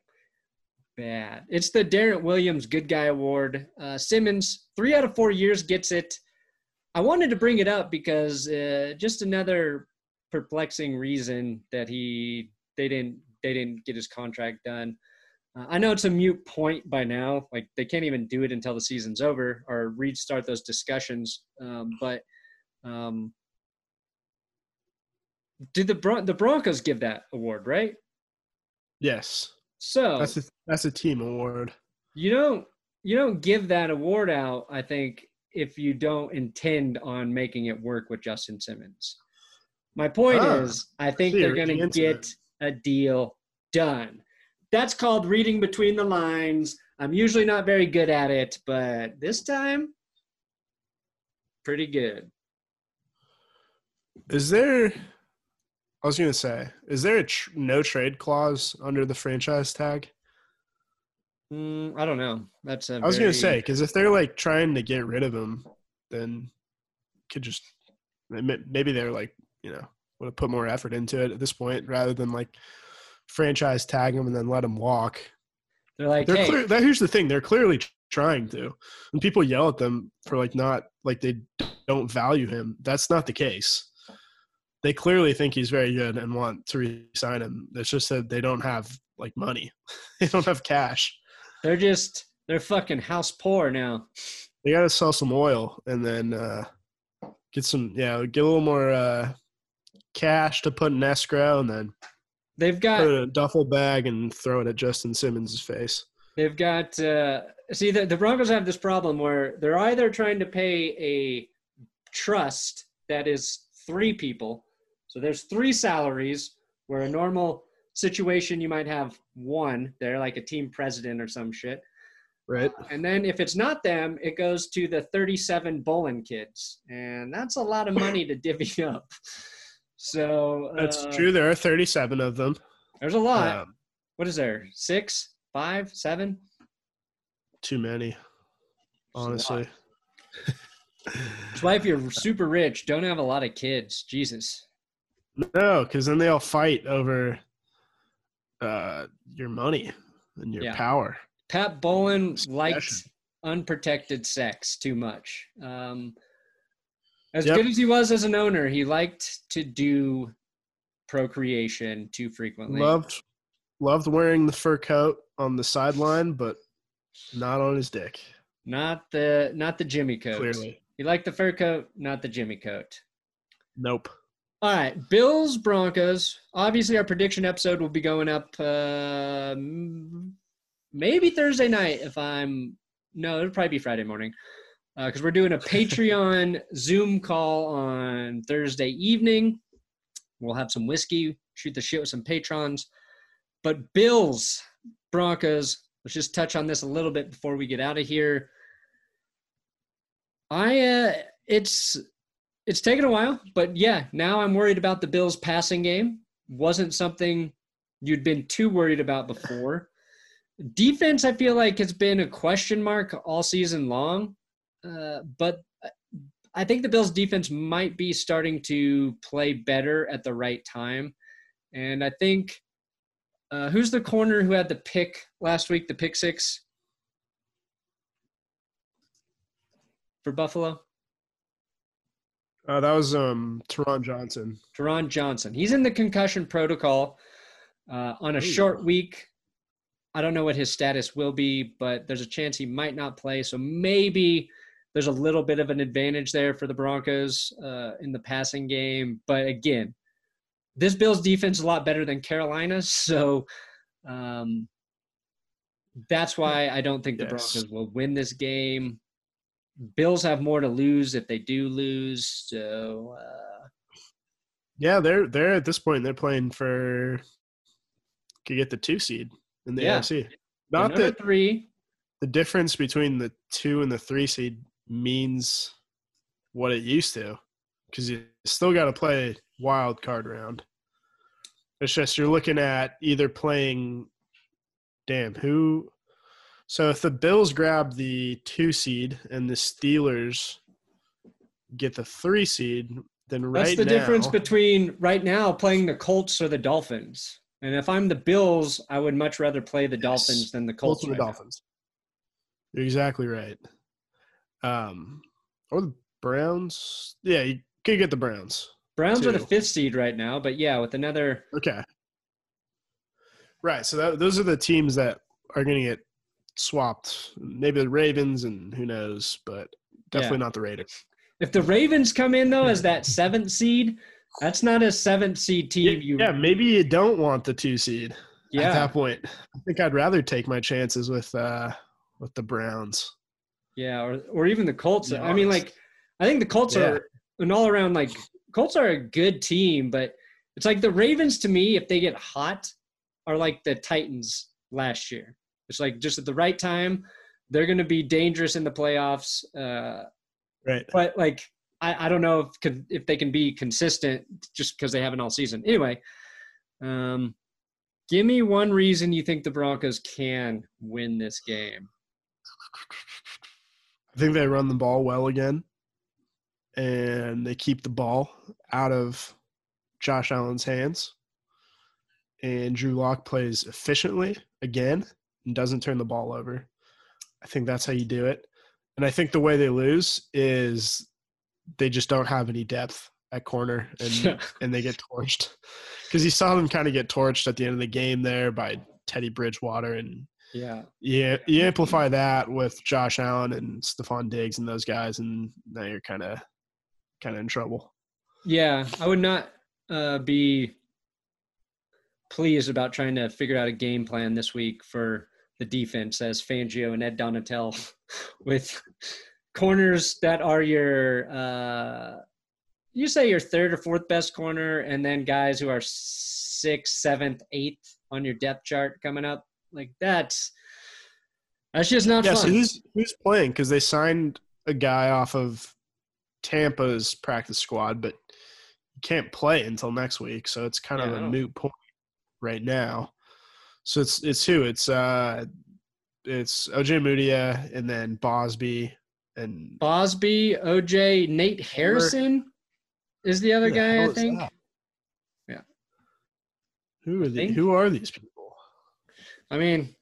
S1: Bad. It's the Darrent Williams Good Guy Award. Uh, Simmons, three out of four years gets it. I wanted to bring it up because uh, just another perplexing reason that he they didn't they didn't get his contract done. Uh, I know it's a mute point by now. Like they can't even do it until the season's over or restart those discussions. Um, but um, did the Bron- the Broncos give that award right?
S3: Yes,
S1: So
S3: that's a that's a team award.
S1: you don't you don't give that award out. I think if you don't intend on making it work with Justin Simmons. My point
S3: Ah,
S1: is, I think they're going to get a deal done. That's called reading between the lines. I'm usually not very good at it, but this time, pretty good.
S3: Is there? I was gonna say, is there a tr- no trade clause under the franchise tag?
S1: Mm, I don't know. That's a
S3: I was
S1: very-
S3: gonna say because if they're like trying to get rid of him, then could just maybe they're like you know would have put more effort into it at this point rather than like franchise tag him and then let him walk.
S1: they're like,
S3: They're
S1: hey,
S3: clear. That, here's the thing: they're clearly trying to. When people yell at them for like not like they don't value him, that's not the case. They clearly think he's very good and want to re-sign him. It's just that they don't have like money. they don't have cash.
S1: they're just they're fucking house poor now.
S3: They got to sell some oil and then uh, get some, yeah, get a little more uh, cash to put in escrow and then
S1: They've got
S3: put a duffel bag and throw it at Justin Simmons' face.
S1: They've got uh, see the, the Broncos have this problem where they're either trying to pay a trust that is three people, so there's three salaries where a normal situation you might have one. They're like a team president or some shit,
S3: Right.
S1: and then if it's not them, it goes to the 37 Bowlen kids, and that's a lot of money to divvy up. So
S3: That's
S1: uh,
S3: true. There are 37 of them.
S1: There's a lot.
S3: Um,
S1: what is there? Six, five, seven?
S3: too many, honestly.
S1: That's why if you're super rich, don't have a lot of kids. Jesus.
S3: No, because then they all fight over uh, your money and your
S1: Yeah.
S3: power.
S1: Pat Bowlen
S3: likes
S1: unprotected sex too much. Um, as
S3: Yep.
S1: good as he was as an owner, he liked to do procreation too frequently.
S3: Loved, loved wearing the fur coat on the sideline, but not on his dick.
S1: not the not the Jimmy coat.
S3: Clearly,
S1: You like the fur coat, not the Jimmy coat.
S3: Nope.
S1: All right, Bills Broncos. Obviously, our prediction episode will be going up uh, maybe Thursday night. If I'm no, it'll probably be Friday morning because we're doing a Patreon Zoom call on Thursday evening. We'll have some whiskey, shoot the shit with some patrons. But Bills Broncos. Let's just touch on this a little bit before we get out of here. I uh, it's it's taken a while, but yeah, now I'm worried about the Bills' passing game. Wasn't something you'd been too worried about before. Defense, I feel like has been a question mark all season long, uh, but I think the Bills' defense might be starting to play better at the right time, and I think uh, who's the corner who had the pick last week, the pick six for Buffalo?
S3: Uh, that was um Taron Johnson.
S1: Taron Johnson. He's in the concussion protocol uh, on a short week. I don't know what his status will be, but there's a chance he might not play. So maybe there's a little bit of an advantage there for the Broncos uh, in the passing game. But again, this Bills defense is a lot better than Carolina's. So um, that's why I don't think the
S3: Yes.
S1: Broncos will win this game. Bills have more to lose if they do lose. So. Uh,
S3: Yeah, they're they're at this point they're playing for could get the two seed in the
S1: Yeah.
S3: AFC. Not that
S1: three.
S3: the difference between the two and the three seed means what it used to, because you still got to play wild card round. It's just you're looking at either playing, damn who. So if the Bills grab the two seed and the Steelers get the three seed, then right
S1: That's the
S3: now,
S1: difference between right now playing the Colts or the Dolphins. And if I'm the Bills, I would much rather play the
S3: Yes.
S1: Dolphins than the
S3: Colts
S1: Colts.
S3: and the
S1: right now.
S3: Dolphins. You're exactly right. Um, or the Browns. Yeah, you could get the Browns.
S1: Browns are the fifth seed right now, but yeah, with another
S3: Okay. Right. So that, those are the teams that are going to get swapped. Maybe the Ravens and who knows, but definitely not the Raiders.
S1: if the Ravens come in though as that seventh seed, that's not a seventh seed team. You
S3: yeah, maybe you don't want the two seed Yeah. at
S1: yeah.
S3: that point. I think I'd rather take my chances with uh with the Browns.
S1: Yeah, or or even the Colts. I mean, like, I think the Colts
S3: Yeah.
S1: are an all around like Colts are a good team, but it's like the Ravens to me, if they get hot, are like the Titans last year. It's like just at the right time, they're going to be dangerous in the playoffs. Uh,
S3: Right.
S1: but like, I, I don't know if if they can be consistent just because they haven't all season. Anyway, um, give me one reason you think the Broncos can win this game.
S3: I think they run the ball well again, and they keep the ball out of Josh Allen's hands. And Drew Lock plays efficiently again and doesn't turn the ball over. I think that's how you do it. And I think the way they lose is they just don't have any depth at corner and and they get torched. Because you saw them kind of get torched at the end of the game there by Teddy Bridgewater and
S1: yeah.
S3: yeah, you amplify that with Josh Allen and Stefon Diggs and those guys, and now you're kind of kind of in trouble.
S1: Yeah, I would not uh, be pleased about trying to figure out a game plan this week for the defense as Fangio and Ed Donatell with corners that are your uh, you say your third or fourth best corner, and then guys who are sixth, seventh, eighth on your depth chart coming up. Like that's that's just not
S3: Yeah, so who's who's playing? Because they signed a guy off of Tampa's practice squad, but he can't play until next week, so it's kind
S1: Yeah,
S3: of a
S1: don't-
S3: moot point right now. So it's it's who? It's uh it's Ojemudia and then Bausby and
S1: Bausby, OJ, Nate Hairston is the other
S3: the
S1: guy, I think.
S3: that?
S1: Yeah.
S3: Who are the,
S1: think-
S3: who are these people?
S1: I mean,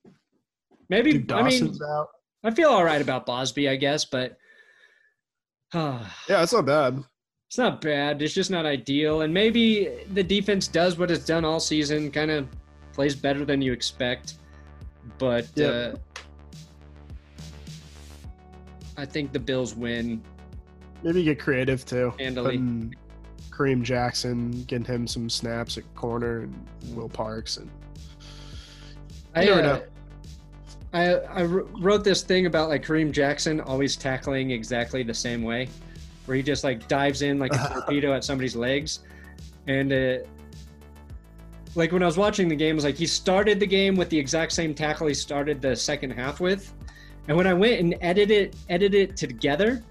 S1: maybe.
S3: Dude,
S1: I mean,
S3: out.
S1: I feel all right about Bausby, I guess, but uh,
S3: Yeah, it's not bad.
S1: it's not bad. It's just not ideal. And maybe the defense does what it's done all season, kind of plays better than you expect. But
S3: Yeah.
S1: uh, I think the Bills win
S3: maybe get creative too.
S1: Handily.
S3: Kareem Jackson, getting him some snaps at corner, and Will Parks, and
S1: I, uh,
S3: know.
S1: I I wrote this thing about like Kareem Jackson always tackling exactly the same way, where he just like dives in like a torpedo at somebody's legs, and uh, like when I was watching the game, it was like he started the game with the exact same tackle he started the second half with, and when I went and edited edited it together,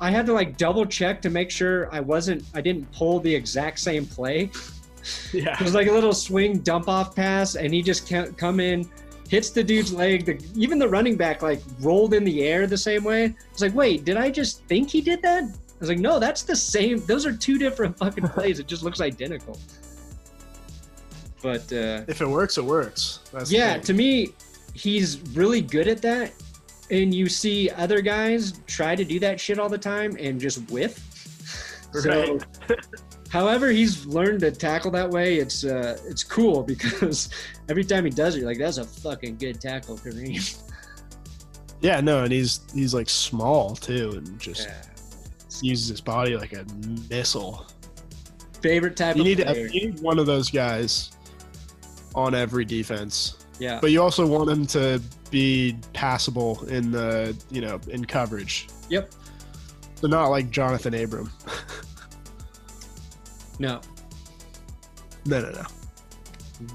S1: I had to like double check to make sure I wasn't I didn't pull the exact same play.
S3: yeah,
S1: It was like a little swing dump off pass, and he just can't come in, hits the dude's leg. The, even the running back like rolled in the air the same way. I was like, wait, did I just think he did that? I was like, no, that's the same. Those are two different fucking plays. It just looks identical. But uh,
S3: if it works, it works. That's
S1: yeah, to me, he's really good at that. And you see other guys try to do that shit all the time and just whiff. So, however he's learned to tackle that way, it's uh, it's cool because every time he does it, you're like, that's a fucking good tackle, Kareem.
S3: yeah, no, and he's he's like small too, and just uses his body like a missile.
S1: Favorite type
S3: You
S1: of
S3: need to, you need one of those guys on every defense,
S1: yeah.
S3: but you also want him to be passable in the you know in coverage.
S1: Yep.
S3: So not like Jonathan Abram.
S1: No.
S3: No, no, no.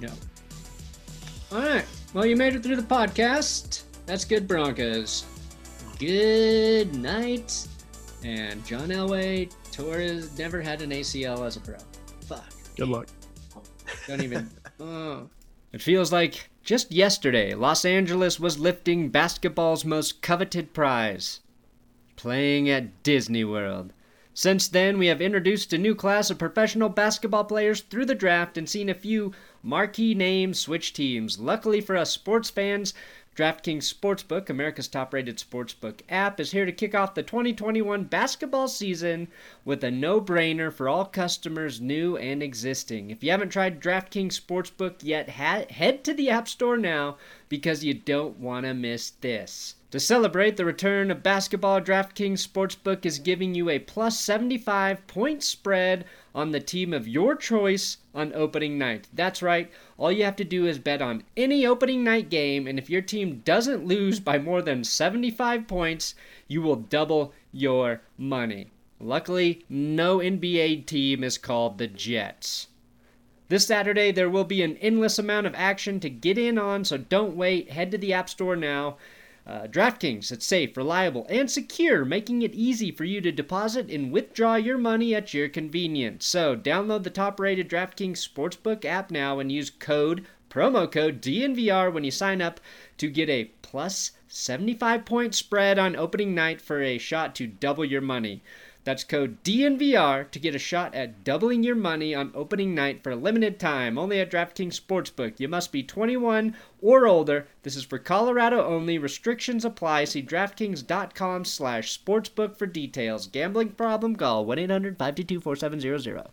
S1: No. All right. Well, you made it through the podcast. That's good, Broncos. Good night. And John Elway Torres never had an ACL as a pro. Fuck.
S3: Good luck.
S1: Don't even. oh. It feels like just yesterday, Los Angeles was lifting basketball's most coveted prize playing at Disney World. Since then, we have introduced a new class of professional basketball players through the draft and seen a few marquee names switch teams. Luckily for us sports fans, DraftKings Sportsbook, America's top rated sportsbook app, is here to kick off the 2021 basketball season with a no brainer for all customers, new and existing. If you haven't tried DraftKings Sportsbook yet, ha- head to the App Store now because you don't want to miss this. To celebrate the return of basketball, DraftKings Sportsbook is giving you a plus 75 point spread on the team of your choice on opening night. That's right, all you have to do is bet on any opening night game, and if your team doesn't lose by more than 75 points, you will double your money. Luckily, no NBA team is called the Jets. This Saturday, there will be an endless amount of action to get in on, so don't wait. Head to the App Store now. Uh, DraftKings, it's safe, reliable, and secure, making it easy for you to deposit and withdraw your money at your convenience. So, download the top rated DraftKings Sportsbook app now and use code, promo code DNVR when you sign up to get a plus 75 point spread on opening night for a shot to double your money. That's code DNVR to get a shot at doubling your money on opening night for a limited time, only at DraftKings Sportsbook. You must be 21 or older. This is for Colorado only. Restrictions apply. See DraftKings.com slash sportsbook for details. Gambling problem? Call 1-800-522-4700.